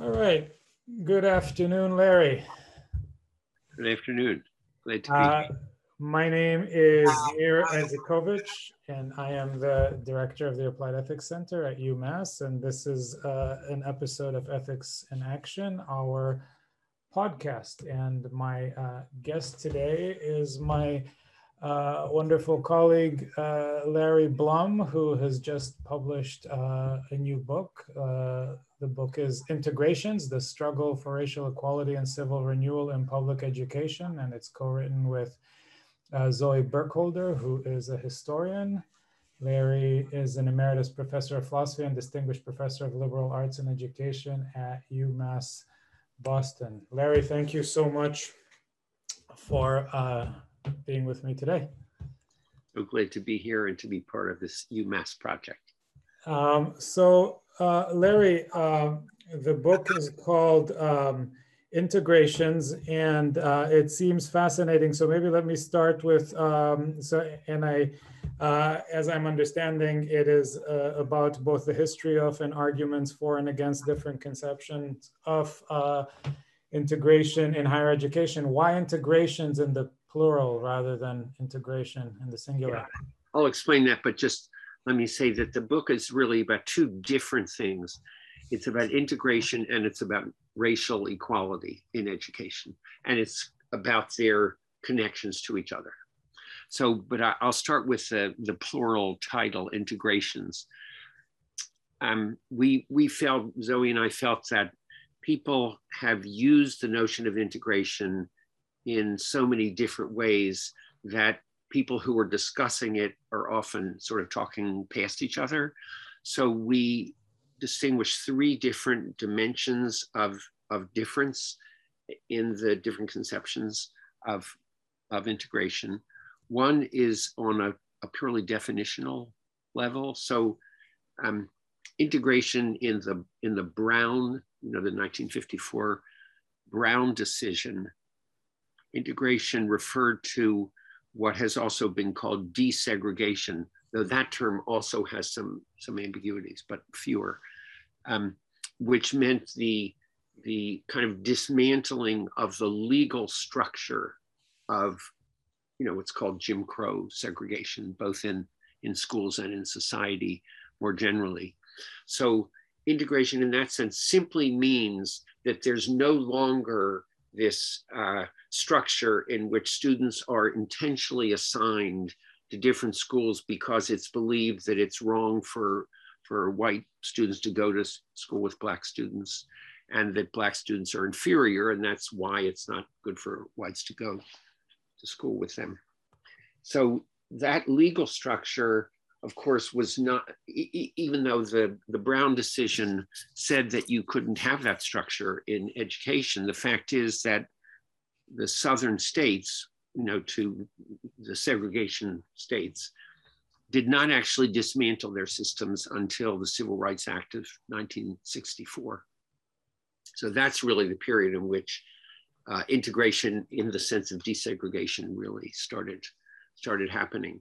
All right. Good afternoon, Larry. Good afternoon. Glad to be uh, here. My name is Nir Eisikovits, and I am the director of the Applied Ethics Center at UMass. And this is uh, an episode of Ethics in Action, our podcast. And my uh, guest today is my uh, wonderful colleague uh, Larry Blum, who has just published uh, a new book. Uh, the book is Integrations The Struggle for Racial Equality and Civil Renewal in Public Education, and it's co written with uh, Zoe Burkholder, who is a historian. Larry is an emeritus professor of philosophy and distinguished professor of liberal arts and education at UMass Boston. Larry, thank you so much for being with me today. So glad to be here and to be part of this UMass project. Um, so, uh, Larry, uh, the book is called um, Integrations, and uh, it seems fascinating. So maybe let me start with um, so, and I, uh, as I'm understanding, it is uh, about both the history of and arguments for and against different conceptions of uh, integration in higher education. Why integrations in the plural rather than integration in the singular. Yeah, I'll explain that, but just let me say that the book is really about two different things. It's about integration and it's about racial equality in education, and it's about their connections to each other. So, but I, will start with the, the plural title, integrations. Um, we, we felt, Zoe and I felt that people have used the notion of integration in so many different ways that people who are discussing it are often sort of talking past each other. So we distinguish three different dimensions of, of difference in the different conceptions of, of integration. One is on a, a purely definitional level. So um, integration in the, in the Brown, you know, the 1954 Brown decision integration referred to what has also been called desegregation, though that term also has some, some ambiguities, but fewer, um, which meant the, the kind of dismantling of the legal structure of, you know, what's called Jim Crow segregation, both in, in schools and in society more generally. So integration in that sense simply means that there's no longer this uh, structure in which students are intentionally assigned to different schools because it's believed that it's wrong for, for white students to go to school with black students and that black students are inferior and that's why it's not good for whites to go to school with them. So that legal structure of course, was not, e even though the, the Brown decision said that you couldn't have that structure in education, the fact is that the southern states, you know, to the segregation states, did not actually dismantle their systems until the Civil Rights Act of 1964. So that's really the period in which uh, integration in the sense of desegregation really started, started happening.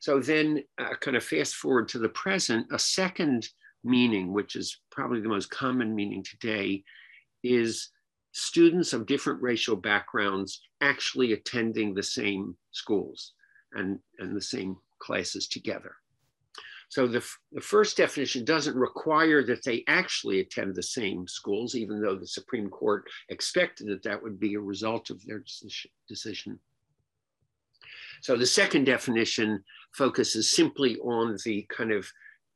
So then, uh, kind of fast forward to the present, a second meaning, which is probably the most common meaning today, is students of different racial backgrounds actually attending the same schools and, and the same classes together. So the, the first definition doesn't require that they actually attend the same schools, even though the Supreme Court expected that that would be a result of their decision. So the second definition focuses simply on the kind of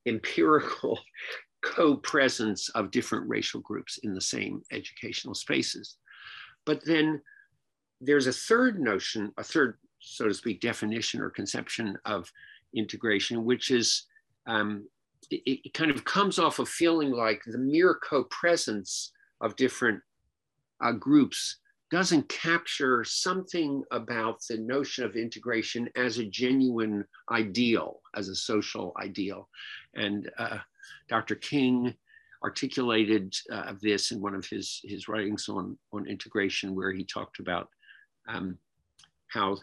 empirical co-presence of different racial groups in the same educational spaces. But then there's a third notion, a third, so to speak, definition or conception of integration, which is um, it, it, kind of comes off of feeling like the mere co-presence of different uh, groups doesn't capture something about the notion of integration as a genuine ideal, as a social ideal. And uh, Dr. King articulated uh, this in one of his, his writings on, on integration, where he talked about um, how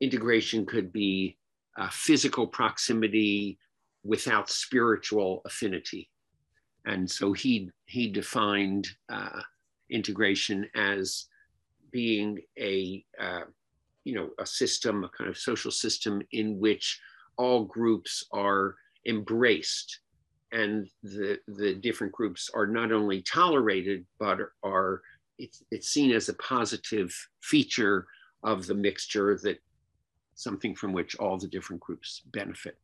integration could be uh, physical proximity without spiritual affinity. and so he he defined uh, integration as being a uh, you know a system, a kind of social system in which all groups are embraced, and the the different groups are not only tolerated but are it's, it's seen as a positive feature of the mixture that something from which all the different groups benefit.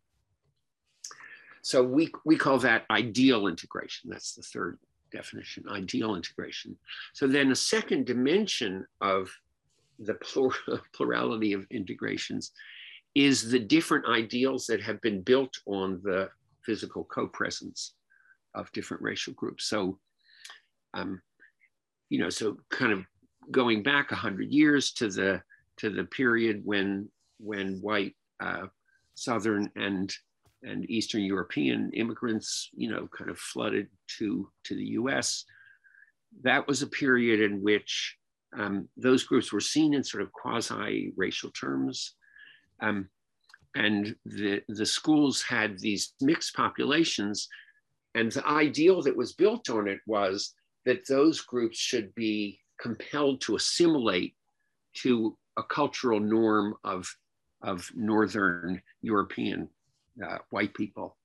So we, we call that ideal integration. That's the third definition, ideal integration. So then a second dimension of the plur plurality of integrations is the different ideals that have been built on the physical co-presence of different racial groups. So, um, you know, so kind of going back hundred years to the to the period when when white uh, Southern and and Eastern European immigrants, you know, kind of flooded to, to the US. That was a period in which um, those groups were seen in sort of quasi racial terms. Um, and the, the schools had these mixed populations. And the ideal that was built on it was that those groups should be compelled to assimilate to a cultural norm of, of Northern European uh, white people.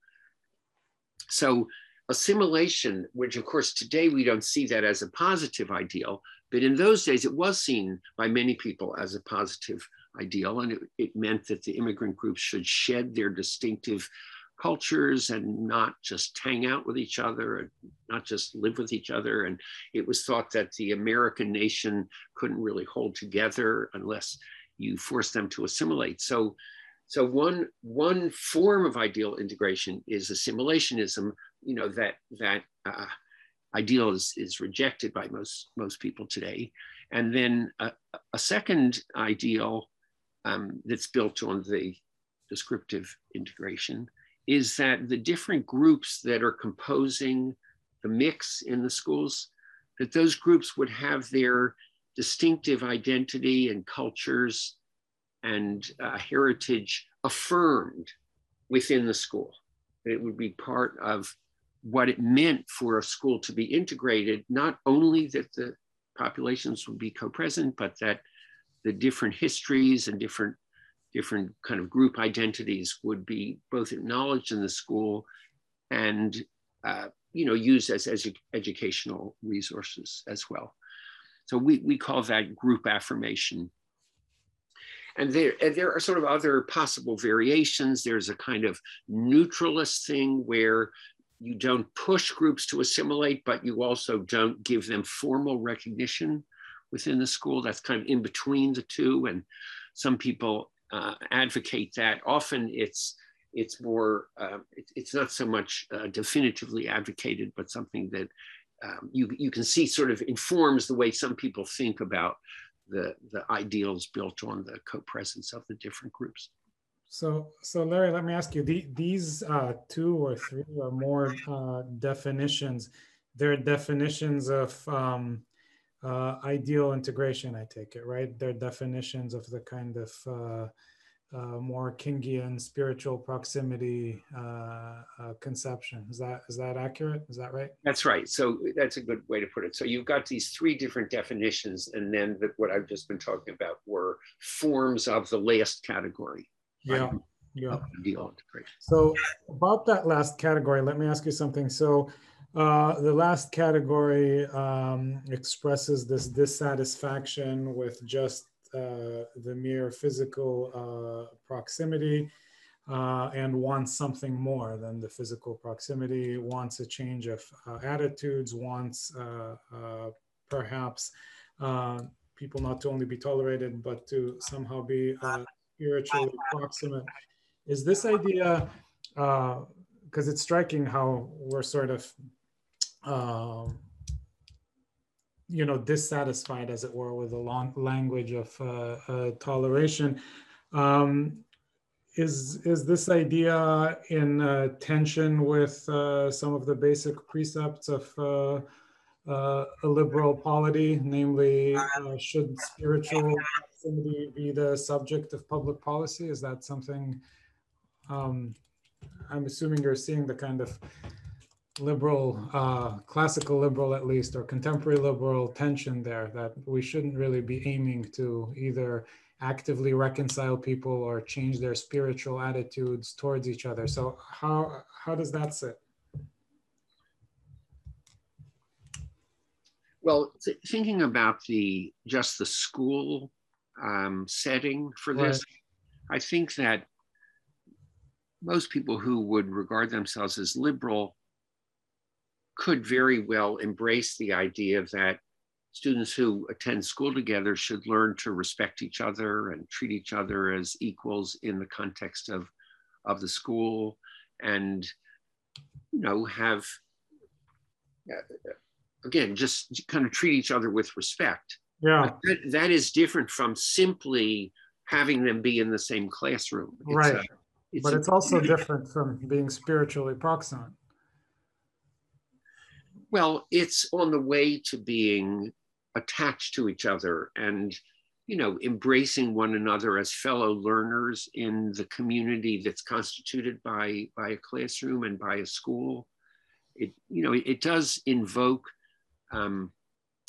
So assimilation, which of course today we don't see that as a positive ideal, but in those days it was seen by many people as a positive ideal. And it, it meant that the immigrant groups should shed their distinctive cultures and not just hang out with each other and not just live with each other. And it was thought that the American nation couldn't really hold together unless you forced them to assimilate. So so one, one form of ideal integration is assimilationism, you know, that, that uh, ideal is, is rejected by most, most people today. And then a, a second ideal um, that's built on the descriptive integration is that the different groups that are composing the mix in the schools, that those groups would have their distinctive identity and cultures and heritage affirmed within the school. It would be part of what it meant for a school to be integrated, not only that the populations would be co-present, but that the different histories and different different kind of group identities would be both acknowledged in the school and uh, you know used as, as educational resources as well. So we, we call that group affirmation and there, and there are sort of other possible variations. There's a kind of neutralist thing where you don't push groups to assimilate, but you also don't give them formal recognition within the school. That's kind of in between the two. And some people uh, advocate that. Often it's it's more uh, it, it's not so much uh, definitively advocated, but something that um, you you can see sort of informs the way some people think about the, the ideals built on the co-presence of the different groups. So, so Larry, let me ask you, the, these uh, two or three or more uh, definitions, they're definitions of um, uh, ideal integration, I take it, right? They're definitions of the kind of uh, more Kingian spiritual proximity uh, uh, conception. Is that is that accurate? Is that right? That's right. So that's a good way to put it. So you've got these three different definitions, and then the, what I've just been talking about were forms of the last category. Yeah. Yeah. So about that last category, let me ask you something. So uh, the last category um, expresses this dissatisfaction with just the mere physical uh, proximity uh, and wants something more than the physical proximity, wants a change of attitudes, wants uh, perhaps uh, people not to only be tolerated, but to somehow be uh, spiritually proximate. Is this idea, uh, because it's striking how we're sort of um, you know dissatisfied as it were with the long language of uh, uh, toleration. Um, is is this idea in uh, tension with uh, some of the basic precepts of uh, uh, a liberal polity namely should spiritual proximity be the subject of public policy? Is that something um, i'm assuming you're seeing the kind of liberal, uh, classical liberal at least, or contemporary liberal tension there that we shouldn't really be aiming to either actively reconcile people or change their spiritual attitudes towards each other. So how how does that sit? Well, th thinking about the just the school um, setting for this, right. I think that most people who would regard themselves as liberal could very well embrace the idea that students who attend school together should learn to respect each other and treat each other as equals in the context of, of the school and you know have uh, again just kind of treat each other with respect. Yeah. That, that is different from simply having them be in the same classroom. It's right. a, it's but it's also different from being spiritually proximate well it's on the way to being attached to each other and you know embracing one another as fellow learners in the community that's constituted by by a classroom and by a school it you know it, does invoke um,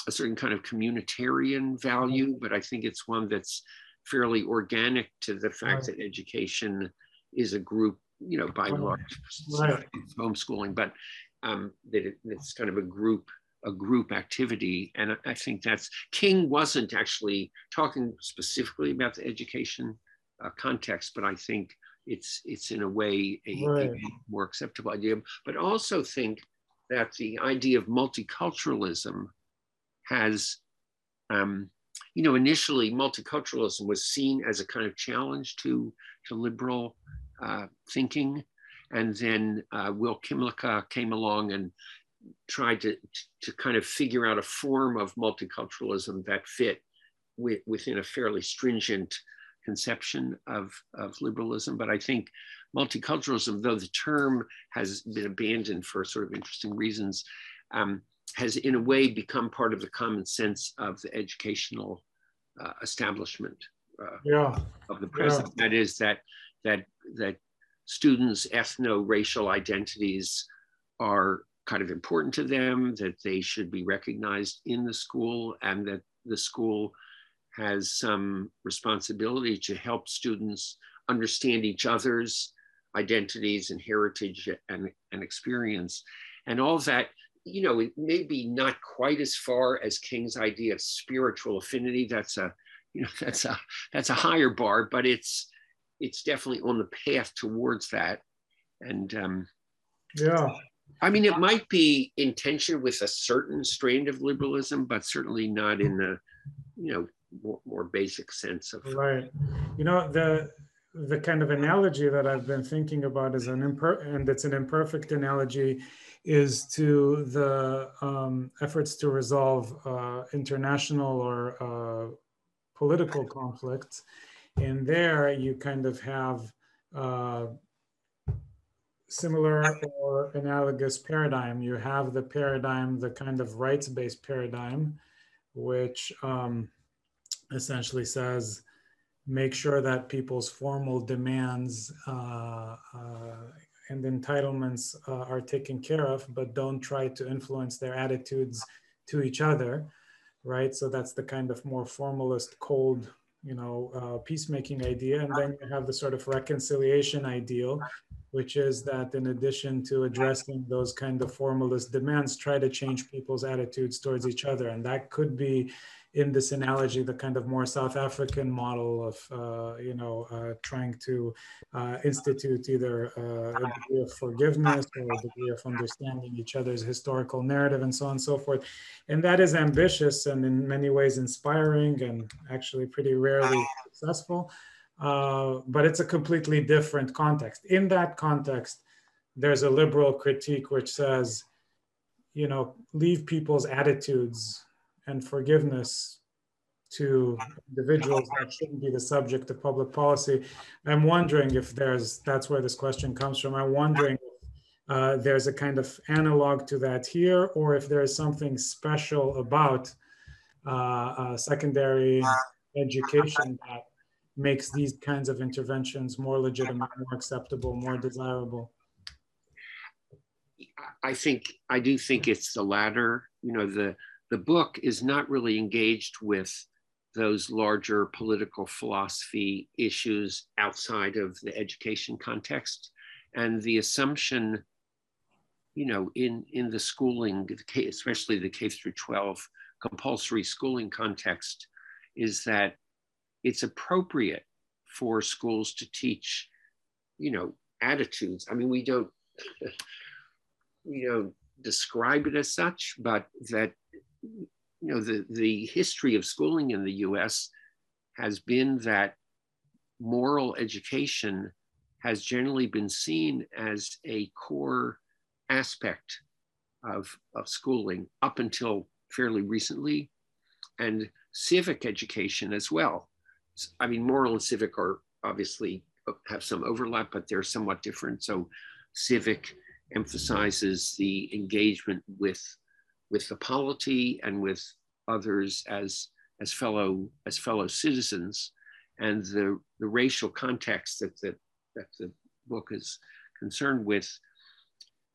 a certain kind of communitarian value but i think it's one that's fairly organic to the fact right. that education is a group you know by large right. homeschooling but um, that it, it's kind of a group a group activity. And I think that's, King wasn't actually talking specifically about the education uh, context, but I think it's, it's in a way a, right. a more acceptable idea. But also think that the idea of multiculturalism has, um, you know, initially multiculturalism was seen as a kind of challenge to, to liberal uh, thinking. And then uh, Will Kymlicka came along and tried to, to kind of figure out a form of multiculturalism that fit with, within a fairly stringent conception of, of liberalism. But I think multiculturalism, though the term has been abandoned for sort of interesting reasons, um, has in a way become part of the common sense of the educational uh, establishment uh, yeah. of the present. Yeah. That is that that that students' ethno-racial identities are kind of important to them, that they should be recognized in the school, and that the school has some responsibility to help students understand each other's identities and heritage and, and experience. And all that, you know, it may be not quite as far as King's idea of spiritual affinity. That's a, you know, that's a that's a higher bar, but it's it's definitely on the path towards that. And um, yeah, I mean, it might be in tension with a certain strain of liberalism, but certainly not in the, you know, more, more basic sense of. Right. You know, the the kind of analogy that I've been thinking about is an imper and it's an imperfect analogy, is to the um, efforts to resolve uh, international or uh, political conflicts. And there you kind of have uh, similar or analogous paradigm. You have the paradigm, the kind of rights-based paradigm, which um, essentially says, make sure that people's formal demands uh, uh, and entitlements uh, are taken care of, but don't try to influence their attitudes to each other, right? So that's the kind of more formalist, cold, you know, uh, peacemaking idea. And then you have the sort of reconciliation ideal, which is that in addition to addressing those kind of formalist demands, try to change people's attitudes towards each other. And that could be in this analogy, the kind of more South African model of, uh, you know, uh, trying to uh, institute either uh, a degree of forgiveness or a degree of understanding each other's historical narrative and so on and so forth. And that is ambitious and in many ways inspiring and actually pretty rarely successful. Uh, but it's a completely different context. In that context, there's a liberal critique which says, you know, leave people's attitudes and forgiveness to individuals that shouldn't be the subject of public policy. I'm wondering if there's, that's where this question comes from. I'm wondering if uh, there's a kind of analog to that here, or if there is something special about uh, uh, secondary education that makes these kinds of interventions more legitimate, more acceptable, more desirable? I think I do think it's the latter. You know, the the book is not really engaged with those larger political philosophy issues outside of the education context, and the assumption, you know, in in the schooling, especially the K through 12 compulsory schooling context, is that it's appropriate for schools to teach, you know, attitudes. I mean, we don't you know describe it as such, but that you know the the history of schooling in the U.S. has been that moral education has generally been seen as a core aspect of, of schooling up until fairly recently, and civic education as well. I mean, moral and civic are obviously uh, have some overlap, but they're somewhat different. So, civic emphasizes the engagement with with the polity and with others as as fellow as fellow citizens. And the the racial context that that, that the book is concerned with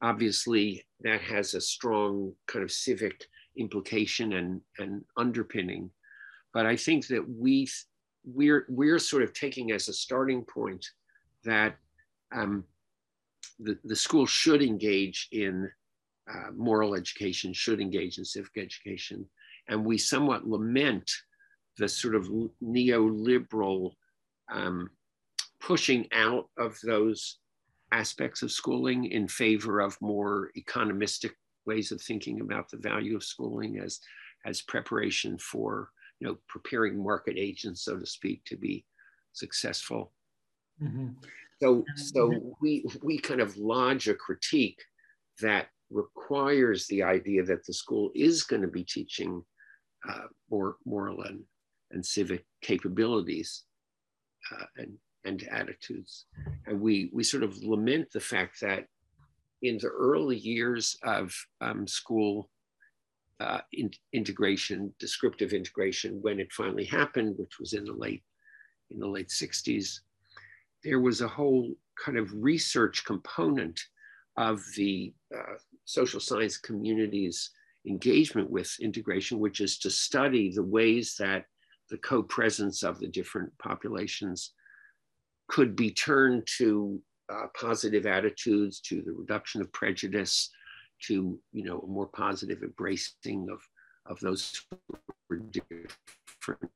obviously that has a strong kind of civic implication and and underpinning. But i think that we we're we're sort of taking as a starting point that um, the, the school should engage in uh, moral education, should engage in civic education. And we somewhat lament the sort of neoliberal um, pushing out of those aspects of schooling in favor of more economistic ways of thinking about the value of schooling as, as preparation for, you know, preparing market agents, so to speak, to be successful. Mm-hmm. So, so we, we kind of lodge a critique that requires the idea that the school is going to be teaching uh, more moral and, and civic capabilities uh, and, and attitudes. And we, we sort of lament the fact that in the early years of um, school uh, in, integration, descriptive integration, when it finally happened, which was in the late in the late 60s, there was a whole kind of research component of the uh, social science community's engagement with integration, which is to study the ways that the co-presence of the different populations could be turned to uh, positive attitudes, to the reduction of prejudice, to you know a more positive embracing of of those different,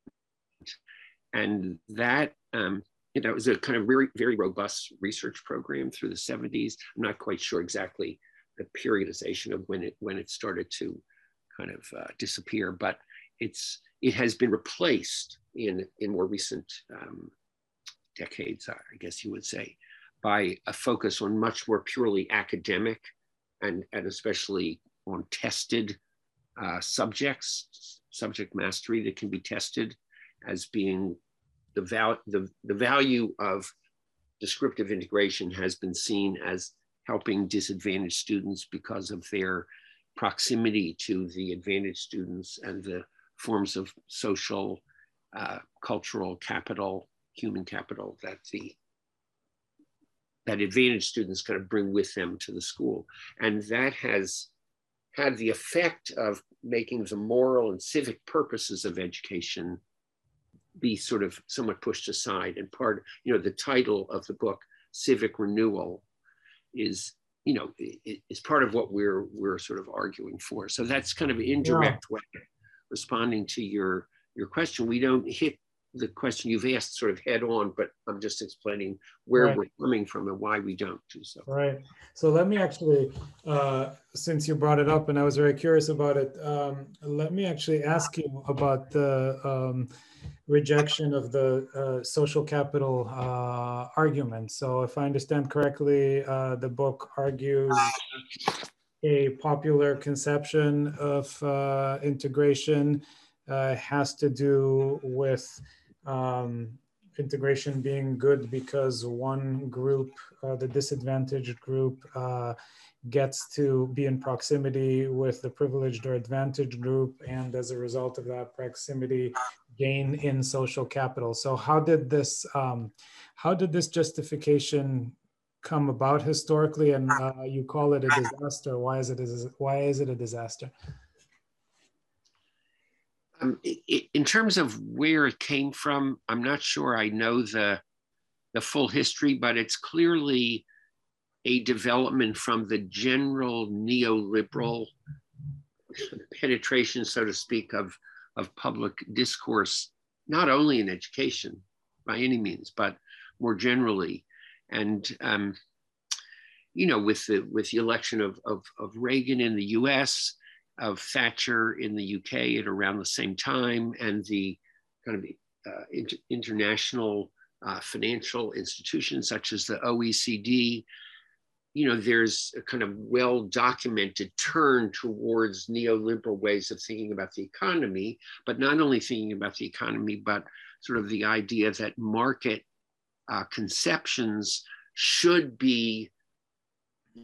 and that um, you know, it was a kind of very, very robust research program through the 70s. I'm not quite sure exactly the periodization of when it when it started to kind of uh, disappear, but it's it has been replaced in in more recent um, decades, I guess you would say, by a focus on much more purely academic and and especially on tested uh, subjects, subject mastery that can be tested as being the, val- the, the value of descriptive integration has been seen as helping disadvantaged students because of their proximity to the advantaged students and the forms of social, uh, cultural capital, human capital that the that advantaged students kind of bring with them to the school. And that has had the effect of making the moral and civic purposes of education be sort of somewhat pushed aside. And part, you know, the title of the book, Civic Renewal, is you know is part of what we're we're sort of arguing for. So that's kind of an indirect yeah. way responding to your your question. We don't hit the question you've asked sort of head on, but I'm just explaining where right. we're coming from and why we don't do so. Right. So let me actually, uh, since you brought it up and I was very curious about it, um, let me actually ask you about the um, rejection of the uh, social capital uh, argument. So, if I understand correctly, uh, the book argues a popular conception of uh, integration uh, has to do with um, integration being good because one group, uh, the disadvantaged group, gets to be in proximity with the privileged or advantaged group and as a result of that proximity gain in social capital so how did this um, how did this justification come about historically, and uh, you call it a disaster. Why is it a, why is it a disaster? Um, in terms of where it came from, I'm not sure I know the the full history, but it's clearly a development from the general neoliberal penetration, so to speak, of, of public discourse, not only in education by any means, but more generally. And um, you know, with the with the election of, of, of Reagan in the U.S., of Thatcher in the UK at around the same time, and the kind of uh, inter international uh, financial institutions such as the OECD, you know, there's a kind of well documented turn towards neoliberal ways of thinking about the economy, but not only thinking about the economy, but sort of the idea that market uh, conceptions should be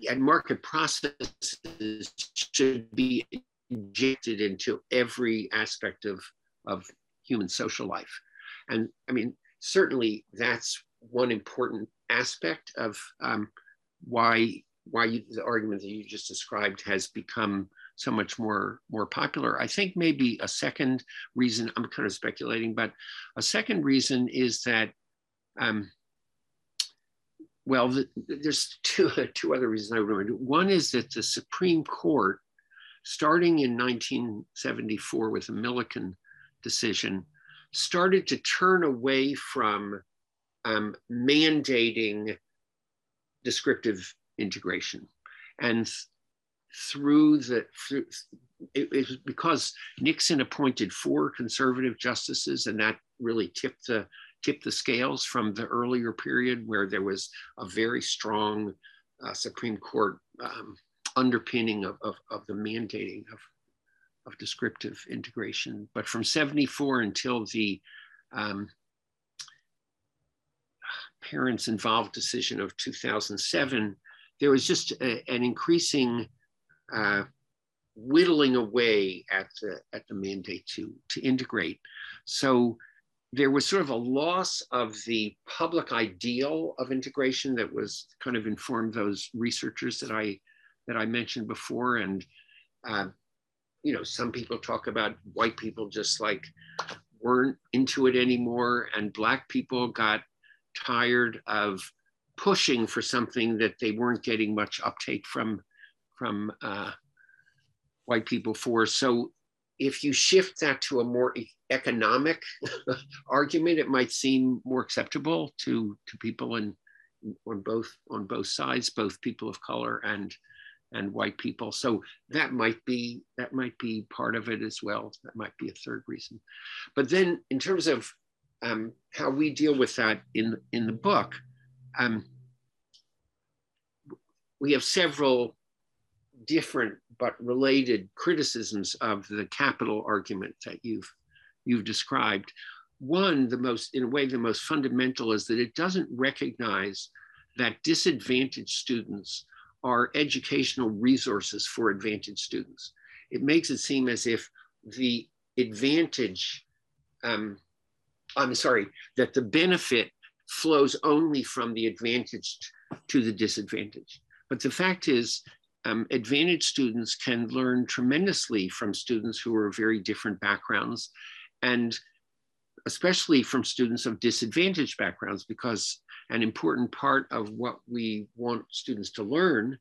and market processes should be injected into every aspect of, of human social life. And I mean, certainly that's one important aspect of um, why why you, the argument that you just described has become so much more more popular. I think maybe a second reason I'm kind of speculating, but a second reason is that um, well, the, there's two, two other reasons I remember. One is that the Supreme Court, starting in 1974 with the Milliken decision, started to turn away from um, mandating descriptive integration. And th- through the, through, it, it was because Nixon appointed four conservative justices, and that really tipped the tip the scales from the earlier period where there was a very strong uh, Supreme Court um, underpinning of, of, of, the mandating of, of descriptive integration. But from 74 until the um, parents involved decision of 2007, there was just a, an increasing uh, whittling away at the, at the mandate to, to integrate. So there was sort of a loss of the public ideal of integration that was kind of informed those researchers that I that I mentioned before. And uh, you know, some people talk about white people just like weren't into it anymore, and black people got tired of pushing for something that they weren't getting much uptake from from uh, white people for. So if you shift that to a more economic argument, it might seem more acceptable to, to people in, on both on both sides, both people of color and and white people. So that might be that might be part of it as well. That might be a third reason. But then in terms of um, how we deal with that in in the book, um, we have several different but related criticisms of the capital argument that you've you've described. One, the most in a way the most fundamental is that it doesn't recognize that disadvantaged students are educational resources for advantaged students. It makes it seem as if the advantage, um, I'm sorry, that the benefit flows only from the advantaged to the disadvantaged. But the fact is, um, advantaged students can learn tremendously from students who are very different backgrounds and especially from students of disadvantaged backgrounds because an important part of what we want students to learn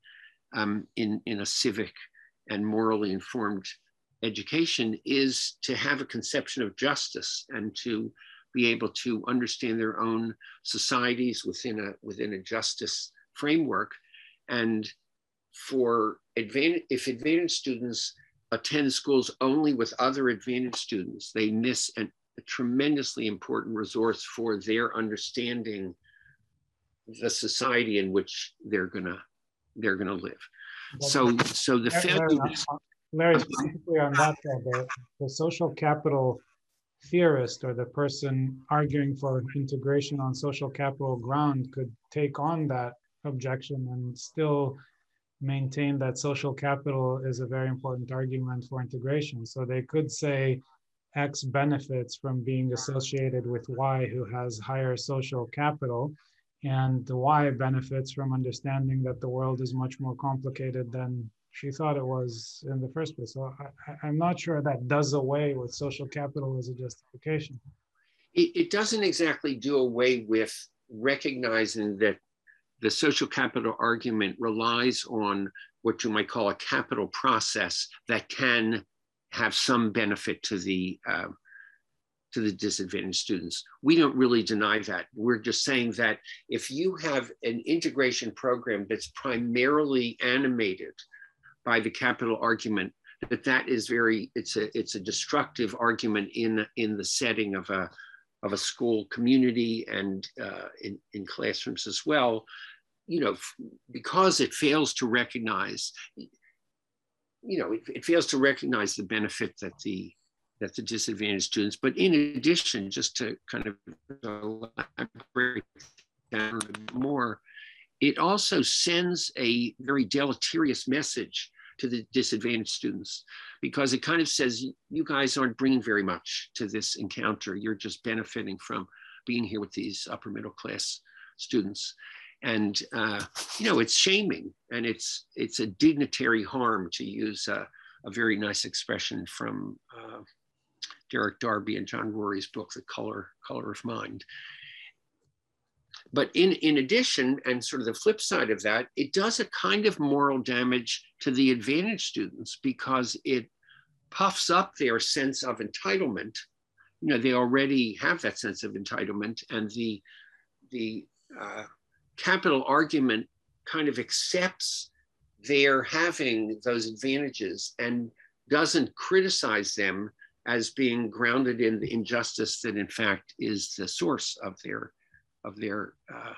um, in, in a civic and morally informed education is to have a conception of justice and to be able to understand their own societies within a within a justice framework. And for advantage, if advantaged students attend schools only with other advantaged students, they miss an, a tremendously important resource for their understanding the society in which they're gonna they're gonna live. So so the Larry, Larry specifically on that, the, the social capital theorist or the person arguing for integration on social capital ground could take on that objection and still maintain that social capital is a very important argument for integration. So they could say X benefits from being associated with Y who has higher social capital, and Y benefits from understanding that the world is much more complicated than she thought it was in the first place. So I, am not sure that does away with social capital as a justification. It, it doesn't exactly do away with recognizing that the social capital argument relies on what you might call a capital process that can have some benefit to the uh, to the disadvantaged students. We don't really deny that. We're just saying that if you have an integration program that's primarily animated by the capital argument, that that is very, it's a, it's a destructive argument in, in the setting of a, of a school community and uh, in, in classrooms as well, you know, because it fails to recognize, you know, it, it fails to recognize the benefit that the that the disadvantaged students. But in addition, just to kind of elaborate down more, it also sends a very deleterious message to the disadvantaged students because it kind of says you guys aren't bringing very much to this encounter. You're just benefiting from being here with these upper middle class students. And uh, you know, it's shaming and it's it's a dignitary harm to use a, a very nice expression from uh, Derrick Darby and John Rury's book, The Color, Color of Mind. But in, in addition, and sort of the flip side of that, it does a kind of moral damage to the advantaged students because it puffs up their sense of entitlement. You know, they already have that sense of entitlement, and the, the uh, capital argument kind of accepts their having those advantages and doesn't criticize them as being grounded in the injustice that in fact is the source of their of their uh,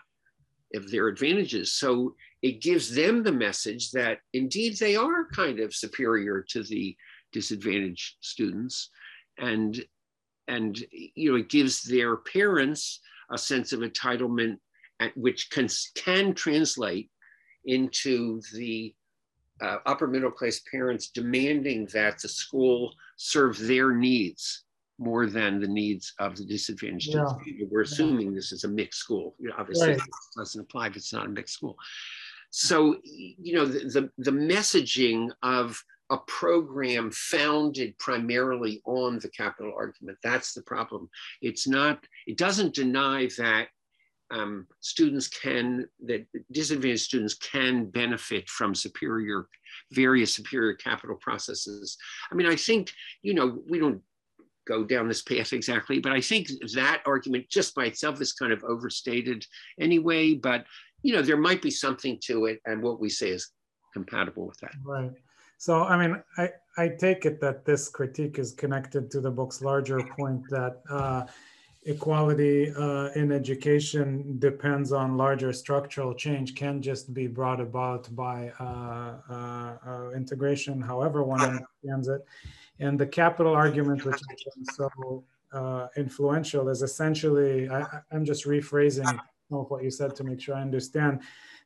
of their advantages. So it gives them the message that indeed they are kind of superior to the disadvantaged students. And and you know it gives their parents a sense of entitlement which can can translate into the uh, upper middle class parents demanding that the school serve their needs more than the needs of the disadvantaged yeah. We're assuming yeah. this is a mixed school. You know, obviously, right. it doesn't apply if it's not a mixed school. So, you know, the, the, the messaging of a program founded primarily on the capital argument, that's the problem. It's not, it doesn't deny that um, students can, that disadvantaged students can benefit from superior, various superior capital processes. I mean, I think, you know, we don't go down this path exactly, but I think that argument just by itself is kind of overstated anyway, but, you know, there might be something to it and what we say is compatible with that. Right. So, I mean, I, I take it that this critique is connected to the book's larger point that uh, equality uh, in education depends on larger structural change can just be brought about by uh, uh, uh integration however one understands it. And the capital argument which has been so uh, influential is essentially I, i'm just rephrasing of what you said to make sure i understand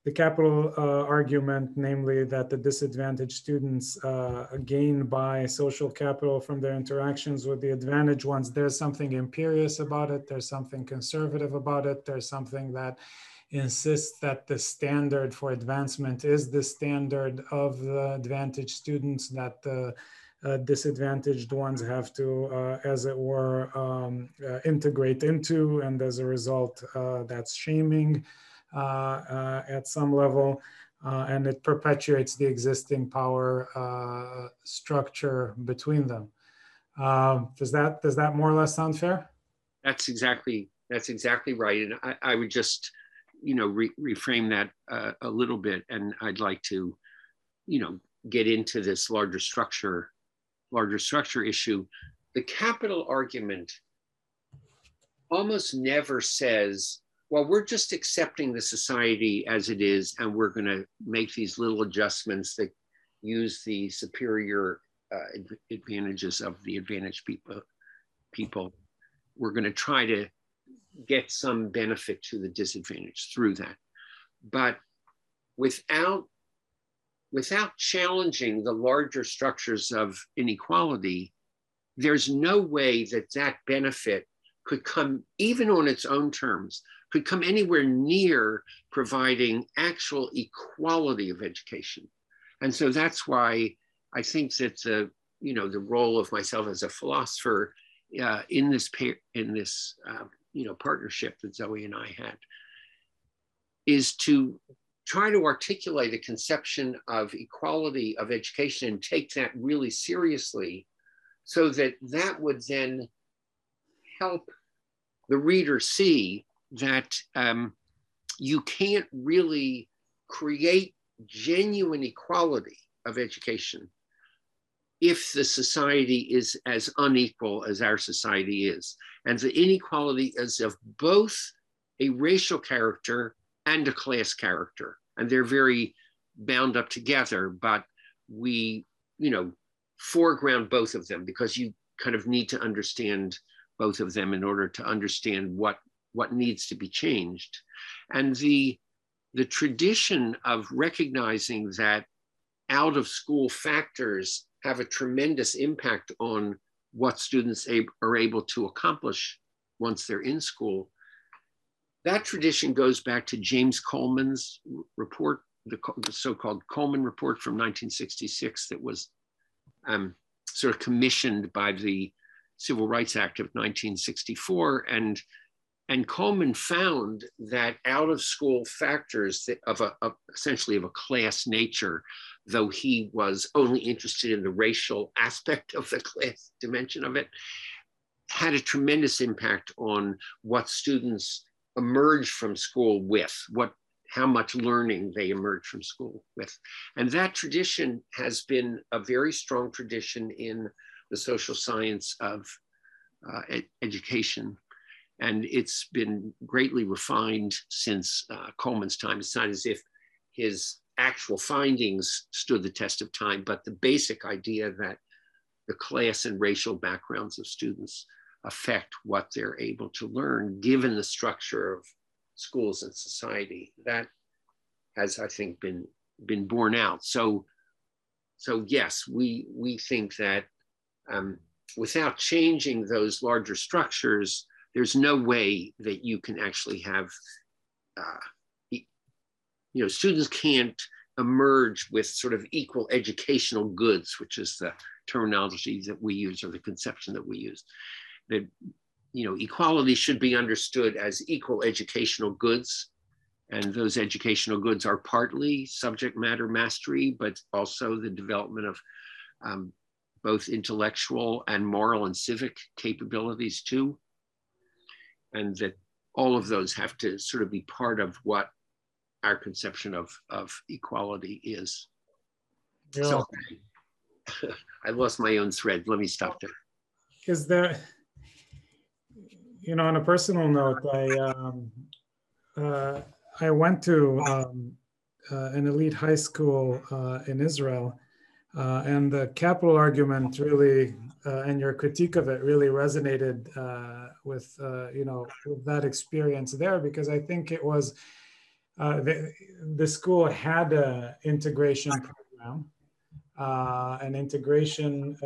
the capital uh, argument, namely that the disadvantaged students uh, gain by social capital from their interactions with the advantaged ones, there's something imperious about it, there's something conservative about it, there's something that insists that the standard for advancement is the standard of the advantaged students, that the uh, disadvantaged ones have to, uh, as it were, um, uh, integrate into, and as a result, uh, that's shaming. Uh, uh, at some level. Uh, and it perpetuates the existing power structure between them. does that does that more or less sound fair? That's exactly that's exactly right. And I, I would just you know re reframe that uh, a little bit and i'd like to you know get into this larger structure larger structure issue the capital argument almost never says well, we're just accepting the society as it is, and we're going to make these little adjustments that use the superior uh, advantages of the advantaged people. People, we're going to try to get some benefit to the disadvantaged through that, but without without challenging the larger structures of inequality, there's no way that that benefit could come, even on its own terms, could come anywhere near providing actual equality of education. And so that's why I think that the, you know, the role of myself as a philosopher uh, in this, in this uh, you know, partnership that Zoe and I had is to try to articulate a conception of equality of education and take that really seriously so that that would then help the reader see that um, you can't really create genuine equality of education if the society is as unequal as our society is. And the inequality is of both a racial character and a class character. And they're very bound up together, but we, you know, foreground both of them because you kind of need to understand both of them in order to understand what what needs to be changed. And the the tradition of recognizing that out of school factors have a tremendous impact on what students are able to accomplish once they're in school that tradition goes back to James Coleman's report, the, so-called Coleman report from 1966 that was um, sort of commissioned by the Civil Rights Act of 1964. And, and Coleman found that out of school factors of a, of essentially of a class nature, though he was only interested in the racial aspect of the class dimension of it, had a tremendous impact on what students emerge from school with, what how much learning they emerge from school with. And that tradition has been a very strong tradition in the social science of uh, ed education. And it's been greatly refined since uh, Coleman's time. It's not as if his actual findings stood the test of time, but the basic idea that the class and racial backgrounds of students affect what they're able to learn given the structure of schools and society. That has, I think, been been borne out. So, so yes, we we think that um, without changing those larger structures, there's no way that you can actually have, uh, you know, students can't emerge with sort of equal educational goods, which is the terminology that we use or the conception that we use. That you know equality should be understood as equal educational goods and those educational goods are partly subject matter mastery but also the development of um, both intellectual and moral and civic capabilities too. And that all of those have to sort of be part of what our conception of, of equality is. Yeah. so i lost my own thread. Let me stop there. Is there you know, on a personal note, I um, uh, I went to um, uh, an elite high school uh, in Israel, uh, and the capital argument really uh, and your critique of it really resonated uh, with you know with that experience there because I think it was the, the school had an integration program, an integration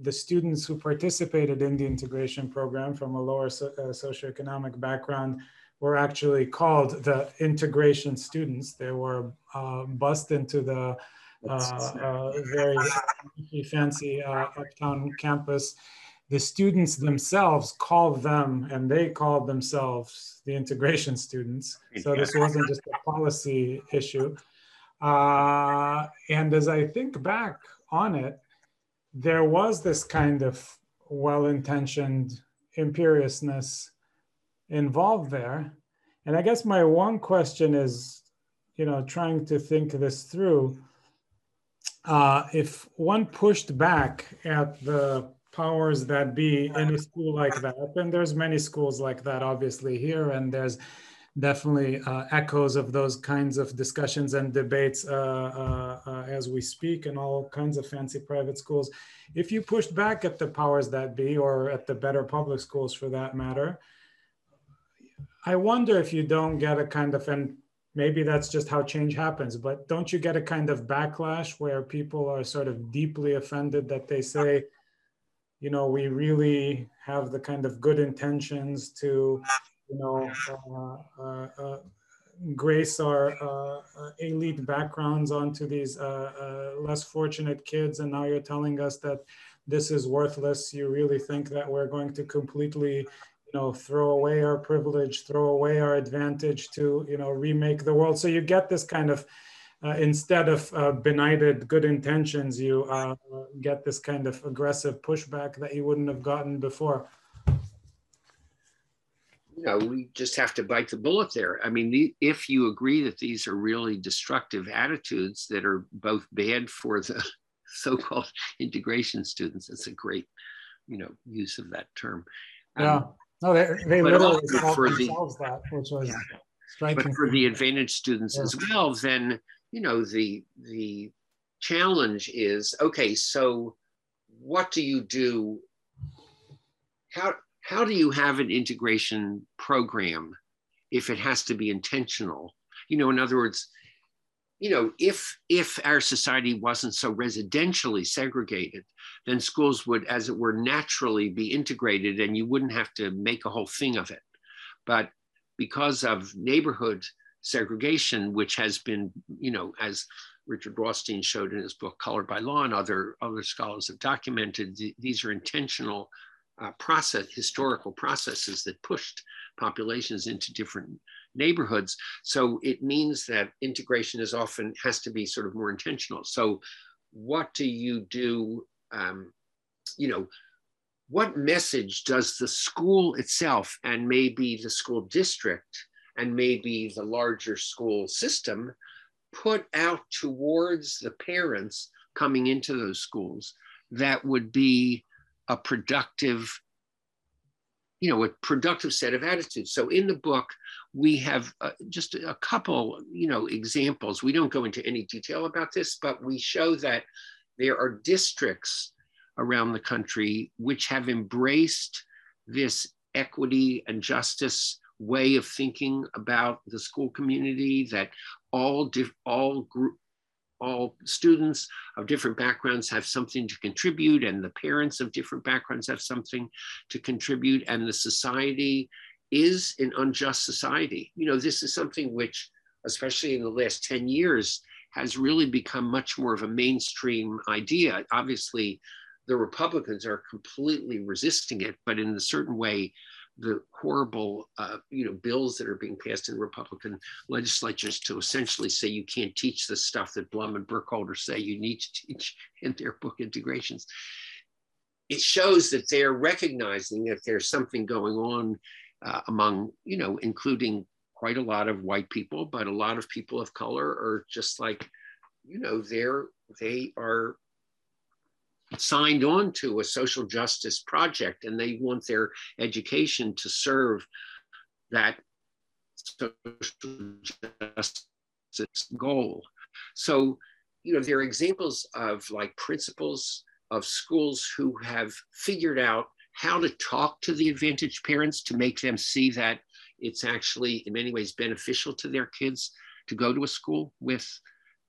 the students who participated in the integration program from a lower so, uh, socioeconomic background were actually called the integration students. They were uh, bussed into the uh, uh very fancy uh, uptown campus. The students themselves called them, and they called themselves the integration students. So this wasn't just a policy issue. Uh, and as I think back on it, there was this kind of well-intentioned imperiousness involved there. And I guess my one question is, you know, trying to think this through. Uh, if one pushed back at the powers that be in a school like that, and there's many schools like that, obviously here, and there's definitely uh, echoes of those kinds of discussions and debates uh, uh, uh, as we speak in all kinds of fancy private schools. If you pushed back at the powers that be, or at the better public schools for that matter, I wonder if you don't get a kind of, and maybe that's just how change happens, but don't you get a kind of backlash where people are sort of deeply offended that they say, you know, we really have the kind of good intentions to, you know, uh, uh, uh grace our uh, uh, elite backgrounds onto these less fortunate kids. And now you're telling us that this is worthless. You really think that we're going to completely, know, throw away our privilege, throw away our advantage to, you know, remake the world. So you get this kind of, uh, instead of uh, benighted good intentions, you uh, get this kind of aggressive pushback that you wouldn't have gotten before. You know, we just have to bite the bullet there. I mean, the, if you agree that these are really destructive attitudes that are both bad for the so-called integration students, it's a great, you know, use of that term. Yeah. Um, no, they, they literally for the, that, which was yeah. striking. But for the advantage students yeah. as well, then you know the the challenge is okay so what do you do how how do you have an integration program if it has to be intentional you know in other words you know if if our society wasn't so residentially segregated then schools would as it were naturally be integrated and you wouldn't have to make a whole thing of it. But because of neighborhood segregation, which has been, you know, as Richard Rothstein showed in his book, Color of Law, and other, other scholars have documented, these are intentional uh, process, historical processes that pushed populations into different neighborhoods. So it means that integration is often has to be sort of more intentional. So what do you do, um, you know, what message does the school itself and maybe the school district and maybe the larger school system put out towards the parents coming into those schools that would be a productive you know a productive set of attitudes so in the book we have uh, just a couple you know examples. We don't go into any detail about this but we show that there are districts around the country which have embraced this equity and justice way of thinking about the school community that all all group all students of different backgrounds have something to contribute and the parents of different backgrounds have something to contribute and the society is an unjust society you know this is something which especially in the last 10 years has really become much more of a mainstream idea obviously the republicans are completely resisting it but in a certain way the horrible, uh, you know, bills that are being passed in Republican legislatures to essentially say you can't teach the stuff that Blum and Burkholder say you need to teach in their book integrations. It shows that they're recognizing that there's something going on uh, among, you know, including quite a lot of white people, but a lot of people of color are just like, you know, they're they are signed on to a social justice project and they want their education to serve that social justice goal. So, you know, there are examples of like principals of schools who have figured out how to talk to the advantaged parents to make them see that it's actually in many ways beneficial to their kids to go to a school with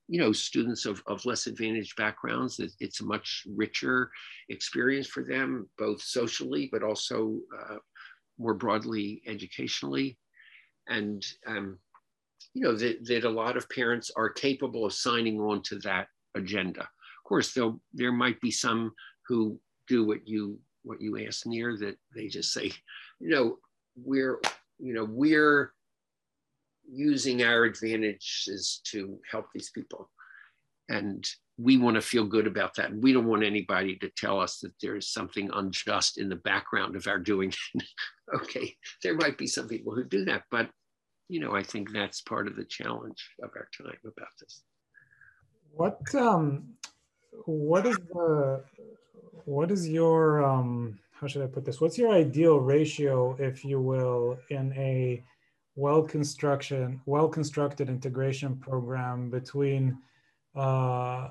you know students of, of less advantaged backgrounds it, it's a much richer experience for them both socially but also uh, more broadly educationally. And um, you know that, that a lot of parents are capable of signing on to that agenda. Of course there there might be some who do what you what you asked Nir that they just say you know we're you know we're using our advantages to help these people. And we want to feel good about that. We don't want anybody to tell us that there's something unjust in the background of our doing. it. okay, there might be some people who do that, but you know, I think that's part of the challenge of our time about this. What um, what is the what is your um, how should I put this? What's your ideal ratio, if you will, in a well construction, well constructed integration program between uh,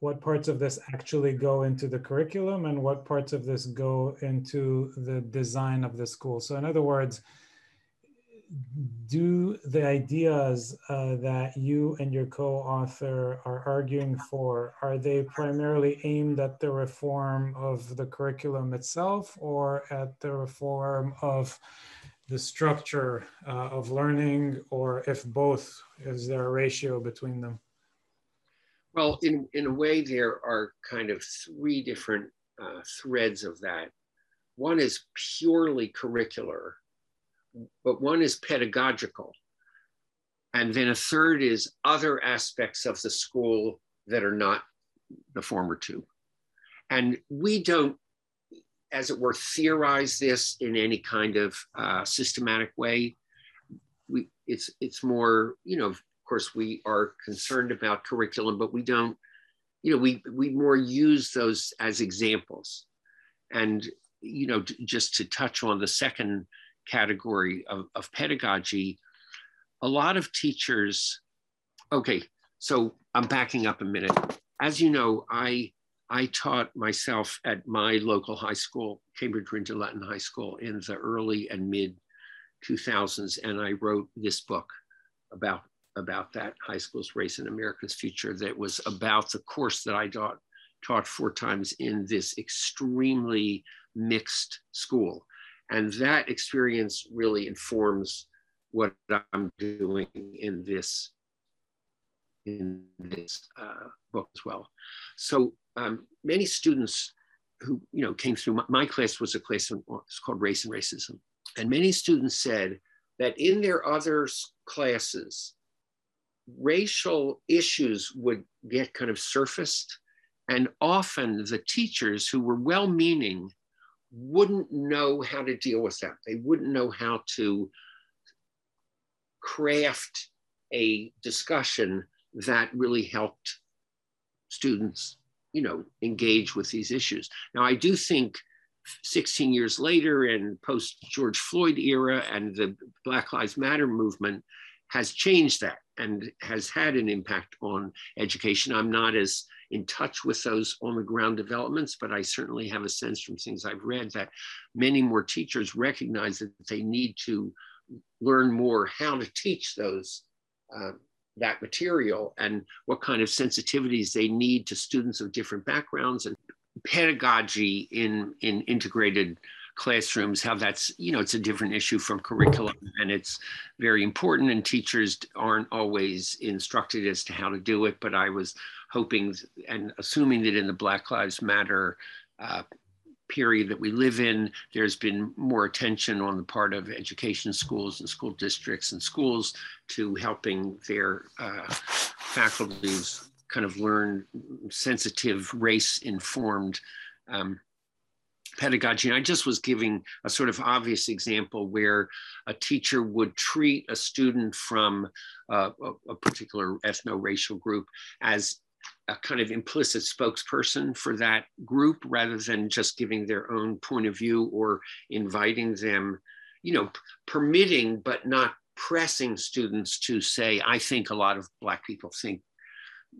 what parts of this actually go into the curriculum and what parts of this go into the design of the school. So in other words, do the ideas uh, that you and your co-author are arguing for are they primarily aimed at the reform of the curriculum itself or at the reform of the structure uh, of learning or if both is there a ratio between them? Well in, in a way there are kind of three different uh, threads of that. One is purely curricular but one is pedagogical. And then a third is other aspects of the school that are not the former two. And we don't, as it were, theorize this in any kind of uh, systematic way. We, it's, it's more, you know, of course, we are concerned about curriculum, but we don't, you know, we, we more use those as examples. And, you know, just to touch on the second category of, of pedagogy, a lot of teachers, okay, so I'm backing up a minute. As you know, I I taught myself at my local high school, Cambridge Rindge and Latin High School, in the early and mid 2000s, and I wrote this book about about that high school's race in America's future. That was about the course that I taught taught four times in this extremely mixed school. And that experience really informs what I'm doing in this in this uh, book as well. So um, many students who you know came through my, my class was a class it's called race and racism, and many students said that in their other classes, racial issues would get kind of surfaced, and often the teachers who were well-meaning wouldn't know how to deal with that. They wouldn't know how to craft a discussion that really helped students, you know, engage with these issues. Now, I do think 16 years later and post George Floyd era and the Black Lives Matter movement has changed that and has had an impact on education. I'm not as in touch with those on the ground developments, but I certainly have a sense from things I've read that many more teachers recognize that they need to learn more how to teach those uh, that material and what kind of sensitivities they need to students of different backgrounds and pedagogy in in integrated classrooms how that's you know it's a different issue from curriculum and it's very important and teachers aren't always instructed as to how to do it but i was hoping and assuming that in the Black Lives Matter uh, period that we live in, there's been more attention on the part of education schools and school districts and schools to helping their uh, faculties kind of learn sensitive race informed um, pedagogy. And I just was giving a sort of obvious example where a teacher would treat a student from uh, a, a, particular ethno-racial group as a kind of implicit spokesperson for that group rather than just giving their own point of view or inviting them, you know, permitting but not pressing students to say, I think a lot of Black people think,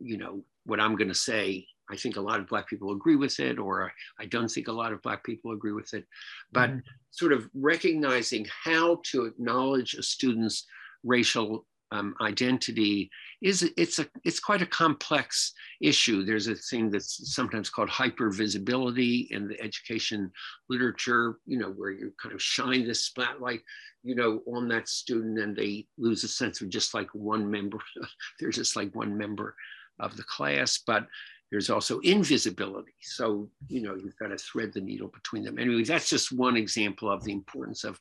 you know, what I'm going to say. I think a lot of Black people agree with it, or I don't think a lot of Black people agree with it. But mm-hmm. sort of recognizing how to acknowledge a student's racial um, identity is it's a it's quite a complex issue. There's a thing that's sometimes called hypervisibility in the education literature, you know, where you kind of shine this spotlight, you know, on that student and they lose a sense of just like one member. They're just like one member of the class, but there's also invisibility. So, you know, you've got to thread the needle between them. Anyway, that's just one example of the importance of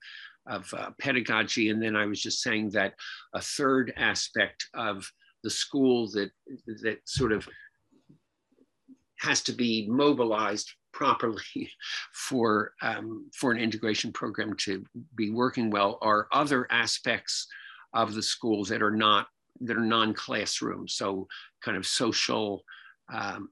of uh, pedagogy. And then I was just saying that a third aspect of the school that, that sort of has to be mobilized properly for, um, for an integration program to be working well are other aspects of the schools that are not that are non-classroom so kind of social um,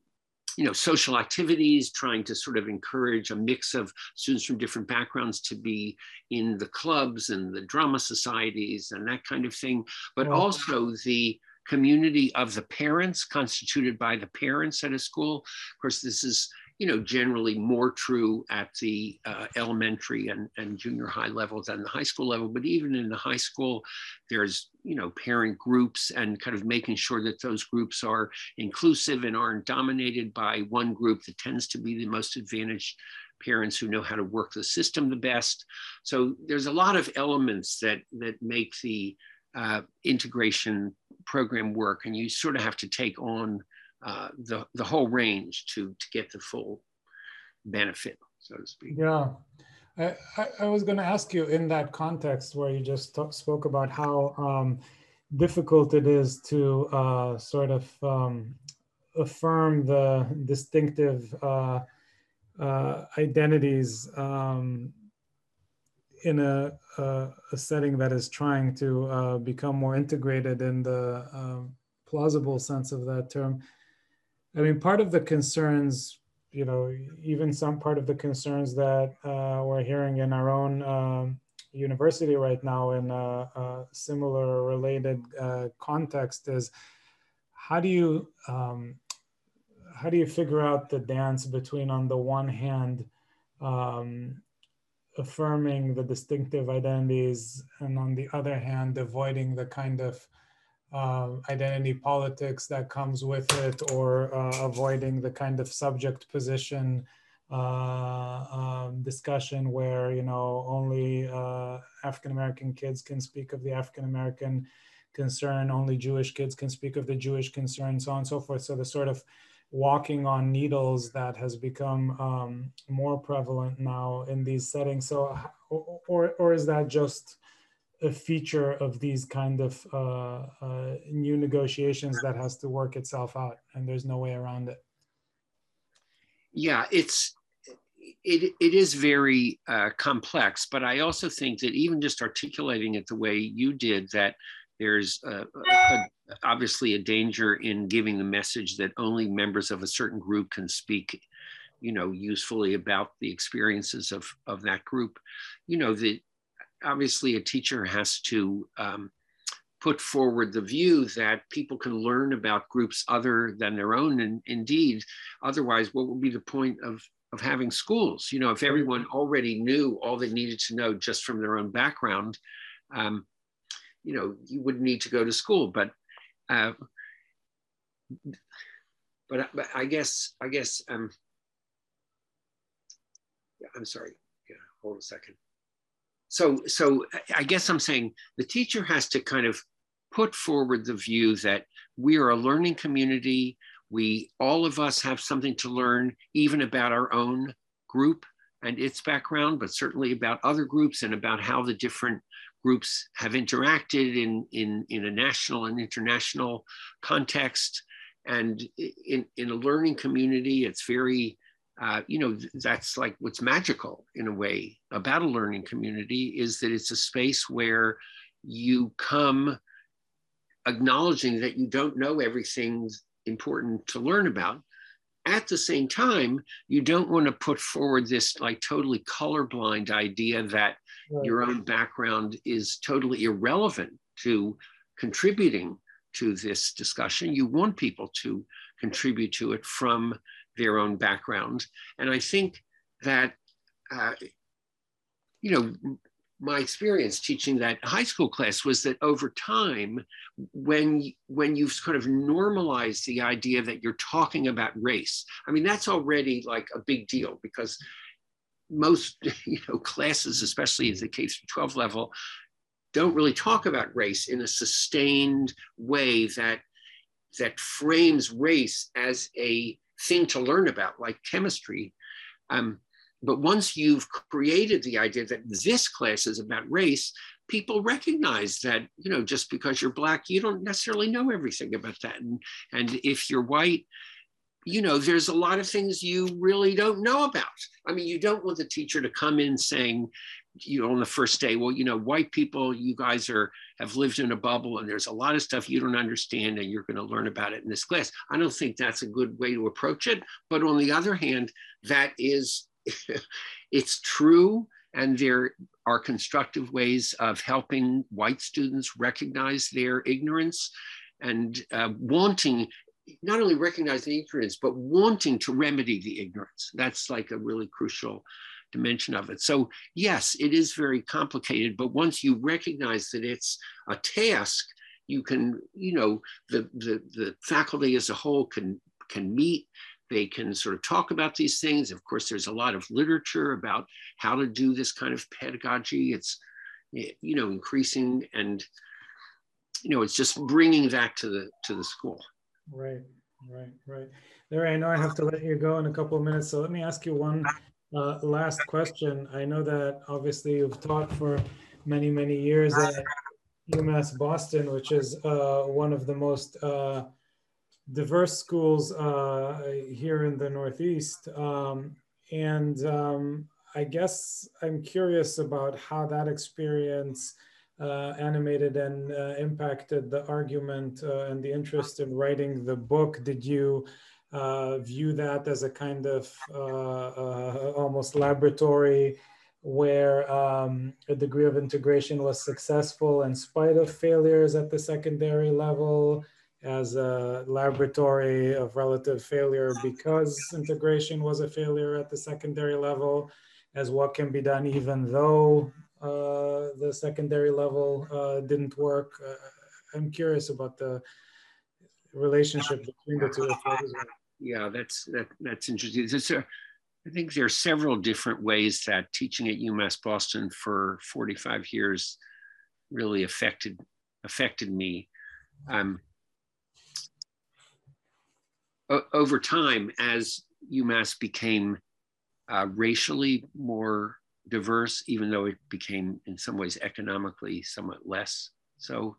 you know, social activities, trying to sort of encourage a mix of students from different backgrounds to be in the clubs and the drama societies and that kind of thing, but also the community of the parents constituted by the parents at a school. Of course, this is you know, generally more true at the uh, elementary and, and junior high levels than the high school level. But even in the high school, there's, you know, parent groups and kind of making sure that those groups are inclusive and aren't dominated by one group that tends to be the most advantaged parents who know how to work the system the best. So there's a lot of elements that, that make the uh, integration program work and you sort of have to take on uh, the, the whole range to, to get the full benefit, so to speak. Yeah. I, I was going to ask you in that context where you just talk, spoke about how um, difficult it is to uh, sort of um, affirm the distinctive uh, uh, identities um, in a, a, a, setting that is trying to uh, become more integrated in the um, plausible sense of that term. I mean, part of the concerns, you know, even some part of the concerns that uh, we're hearing in our own um, university right now in a, a similar related uh, context is how do you um, how do you figure out the dance between on the one hand um, affirming the distinctive identities and on the other hand avoiding the kind of uh, identity politics that comes with it or uh, avoiding the kind of subject position uh, um, discussion where you know only uh, African American kids can speak of the African American concern, only Jewish kids can speak of the Jewish concern, so on and so forth. So the sort of walking on needles that has become um, more prevalent now in these settings. So, or or is that just a feature of these kind of uh, uh, new negotiations that has to work itself out, and there's no way around it. Yeah, it's it, it is very uh, complex, but I also think that even just articulating it the way you did, that there's a, a, obviously a danger in giving the message that only members of a certain group can speak you know usefully about the experiences of of that group you know the obviously a teacher has to um, put forward the view that people can learn about groups other than their own. And indeed, otherwise, what would be the point of, of having schools? You know, if everyone already knew all they needed to know just from their own background, um, you know, you wouldn't need to go to school. But uh, but, but I guess I guess um, yeah, I'm sorry. Yeah, hold a second so so i guess i'm saying the teacher has to kind of put forward the view that we are a learning community. We all of us have something to learn even about our own group and its background but certainly about other groups and about how the different groups have interacted in in in a national and international context. And in in a learning community it's very uh, you know, that's like what's magical in a way about a learning community is that it's a space where you come acknowledging that you don't know everything important to learn about. At the same time, you don't want to put forward this like totally colorblind idea that right. your own background is totally irrelevant to contributing to this discussion. You want people to contribute to it from their own background. And I think that, uh, you know, my experience teaching that high school class was that over time, when when you've kind of normalized the idea that you're talking about race, I mean that's already like a big deal because most you know classes, especially at the K through 12 level, don't really talk about race in a sustained way that that frames race as a thing to learn about, like chemistry. Um, but once you've created the idea that this class is about race, people recognize that, you know, just because you're black, you don't necessarily know everything about that. And, and if you're white, you know, there's a lot of things you really don't know about. I mean, you don't want the teacher to come in saying, you know, on the first day, well, you know, white people, you guys are have lived in a bubble and there's a lot of stuff you don't understand and you're going to learn about it in this class. I don't think that's a good way to approach it. But on the other hand, that is, it's true. And there are constructive ways of helping white students recognize their ignorance and uh, wanting not only recognizing ignorance, but wanting to remedy the ignorance. That's like a really crucial dimension of it. So, yes, it is very complicated, but once you recognize that it's a task, you can, you know, the, the, the faculty as a whole can, can meet, they can sort of talk about these things. Of course, there's a lot of literature about how to do this kind of pedagogy. It's, eh, you know, increasing and, you know, it's just bringing that to the, to the school. Right, right, right. Larry, I know I have to let you go in a couple of minutes, so let me ask you one uh, last question. I know that obviously you've taught for many, many years at UMass Boston, which is uh, one of the most uh, diverse schools uh, here in the Northeast. Um, and um, I guess I'm curious about how that experience uh, animated and uh, impacted the argument and the interest in writing the book. Did you uh, view that as a kind of uh, uh, almost laboratory where um, a degree of integration was successful in spite of failures at the secondary level? as a laboratory of relative failure because integration was a failure at the secondary level, as what can be done even though uh, the secondary level uh, didn't work. Uh, I'm curious about the relationship between the two. Yeah, that's that, that's interesting. I think there are several different ways that teaching at UMass Boston for 45 years really affected affected me. Um, over time, as UMass became uh, racially more diverse, even though it became in some ways economically somewhat less. So,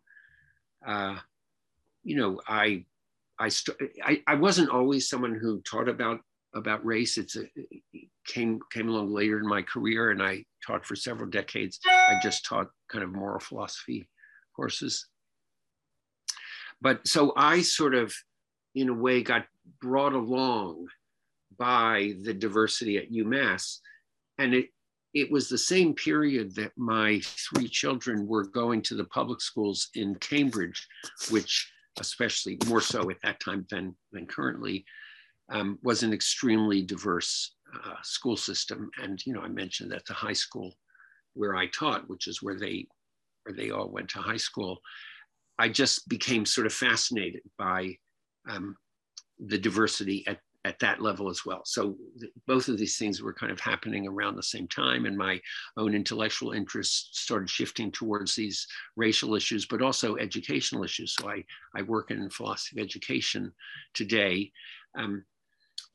uh, you know, I, I, st- I, I, wasn't always someone who taught about about race. It's a, it came came along later in my career, and I taught for several decades. I just taught kind of moral philosophy courses. But so I sort of, in a way, got brought along by the diversity at UMass, and it it was the same period that my three children were going to the public schools in Cambridge, which especially more so at that time than, than currently, um, was an extremely diverse uh, school system. And, you know, I mentioned that the high school where I taught, which is where they, where they all went to high school, I just became sort of fascinated by um, the diversity at at that level as well. So both of these things were kind of happening around the same time, and my own intellectual interests started shifting towards these racial issues, but also educational issues. So I, I work in philosophy education today. Um,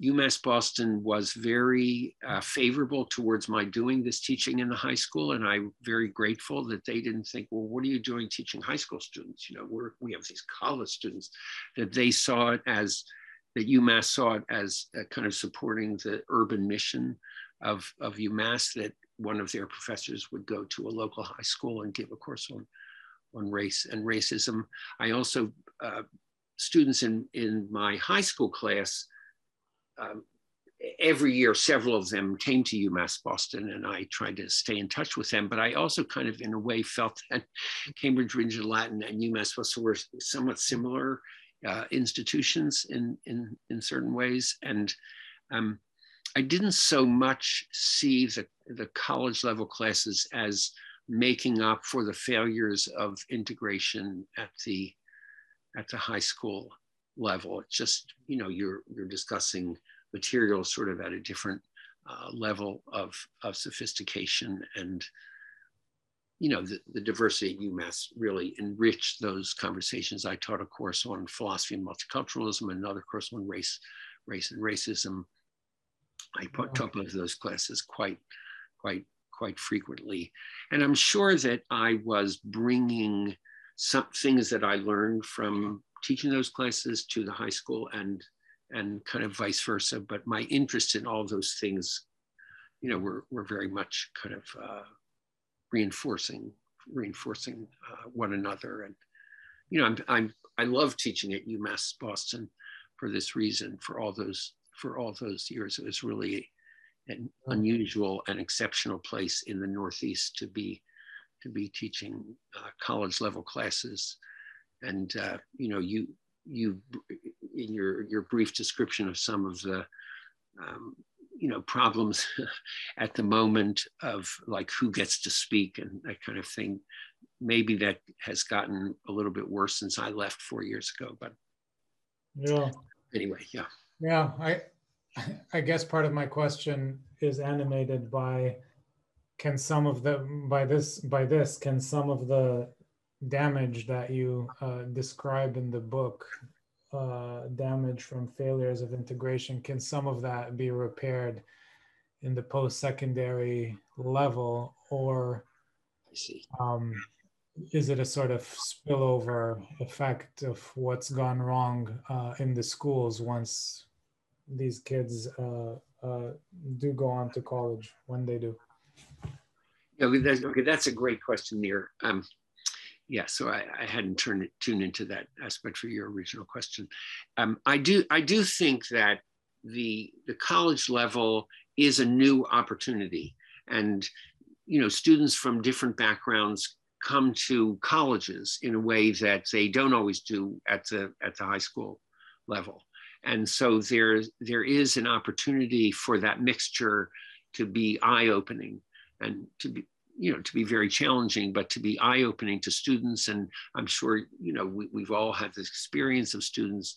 UMass Boston was very uh, favorable towards my doing this teaching in the high school, and I'm very grateful that they didn't think, well, what are you doing teaching high school students? You know, we're, we have these college students, that they saw it as that UMass saw it as kind of supporting the urban mission of, of UMass that one of their professors would go to a local high school and give a course on, on race and racism. I also, uh, students in, in my high school class, um, every year, several of them came to UMass Boston and I tried to stay in touch with them. But I also kind of, in a way, felt that Cambridge Rindge and Latin and UMass Boston were somewhat similar uh, institutions in, in, in certain ways. And um, I didn't so much see the, the college level classes as making up for the failures of integration at the, at the high school level. It's just, you know, you're, you're discussing materials sort of at a different uh, level of, of sophistication and you know, the, the diversity at UMass really enriched those conversations. I taught a course on philosophy and multiculturalism, another course on race, race and racism. I taught both of those classes quite, quite, quite frequently. And I'm sure that I was bringing some things that I learned from teaching those classes to the high school and, and kind of vice versa. But my interest in all those things, you know, were, were very much kind of uh, reinforcing reinforcing uh, one another. And you know, I'm, I'm I love teaching at UMass Boston for this reason. For all those for all those years, it was really an unusual and exceptional place in the Northeast to be to be teaching uh, college level classes. And uh, you know, you you in your your brief description of some of the um, you know problems at the moment of like who gets to speak and that kind of thing. Maybe that has gotten a little bit worse since i left four years ago but yeah. anyway yeah. Yeah i i guess part of my question is animated by can some of the by this by this can some of the damage that you uh, describe in the book uh, damage from failures of integration can some of that be repaired in the post-secondary level or um, is it a sort of spillover effect of what's gone wrong uh, in the schools once these kids uh, uh, do go on to college when they do? Okay, that's, okay, that's a great question, Nir. Um, yeah, so I, I hadn't turned tuned into that aspect for your original question. Um, I do I do think that the the college level is a new opportunity, and you know students from different backgrounds come to colleges in a way that they don't always do at the at the high school level, and so there there is an opportunity for that mixture to be eye opening and to be you know to be very challenging but to be eye-opening to students. And i'm sure you know we, we've all had this experience of students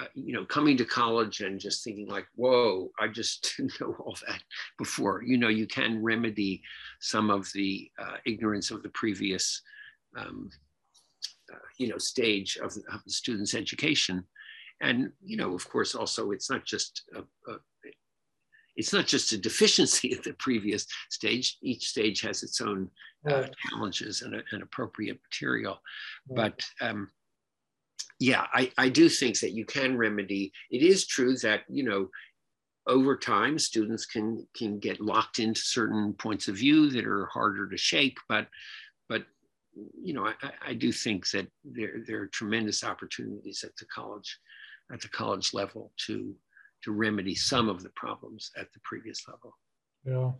uh, you know coming to college and just thinking like whoa i just didn't know all that before. You know you can remedy some of the uh, ignorance of the previous um, uh, you know stage of, of, the student's education. And you know of course also it's not just a, a, it's not just a deficiency at the previous stage. Each stage has its own uh, challenges and, and, appropriate material. But um, yeah, I, I do think that you can remedy. It is true that, you know, over time, students can can get locked into certain points of view that are harder to shake. But but you know, I, I do think that there there are tremendous opportunities at the college at the college level to to remedy some of the problems at the previous level. Yeah.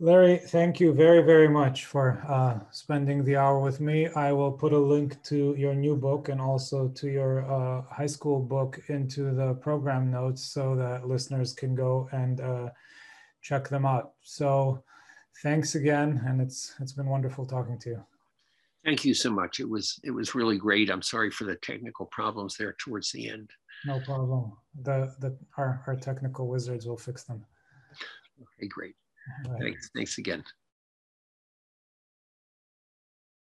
Larry, thank you very, very much for uh, spending the hour with me. I will put a link to your new book and also to your uh, high school book into the program notes so that listeners can go and uh, check them out. So thanks again. And it's it's been wonderful talking to you. Thank you so much. It was it was really great. I'm sorry for the technical problems there towards the end. No problem. The, the, our, our technical wizards will fix them. Okay, great. Right. Thanks. Thanks again.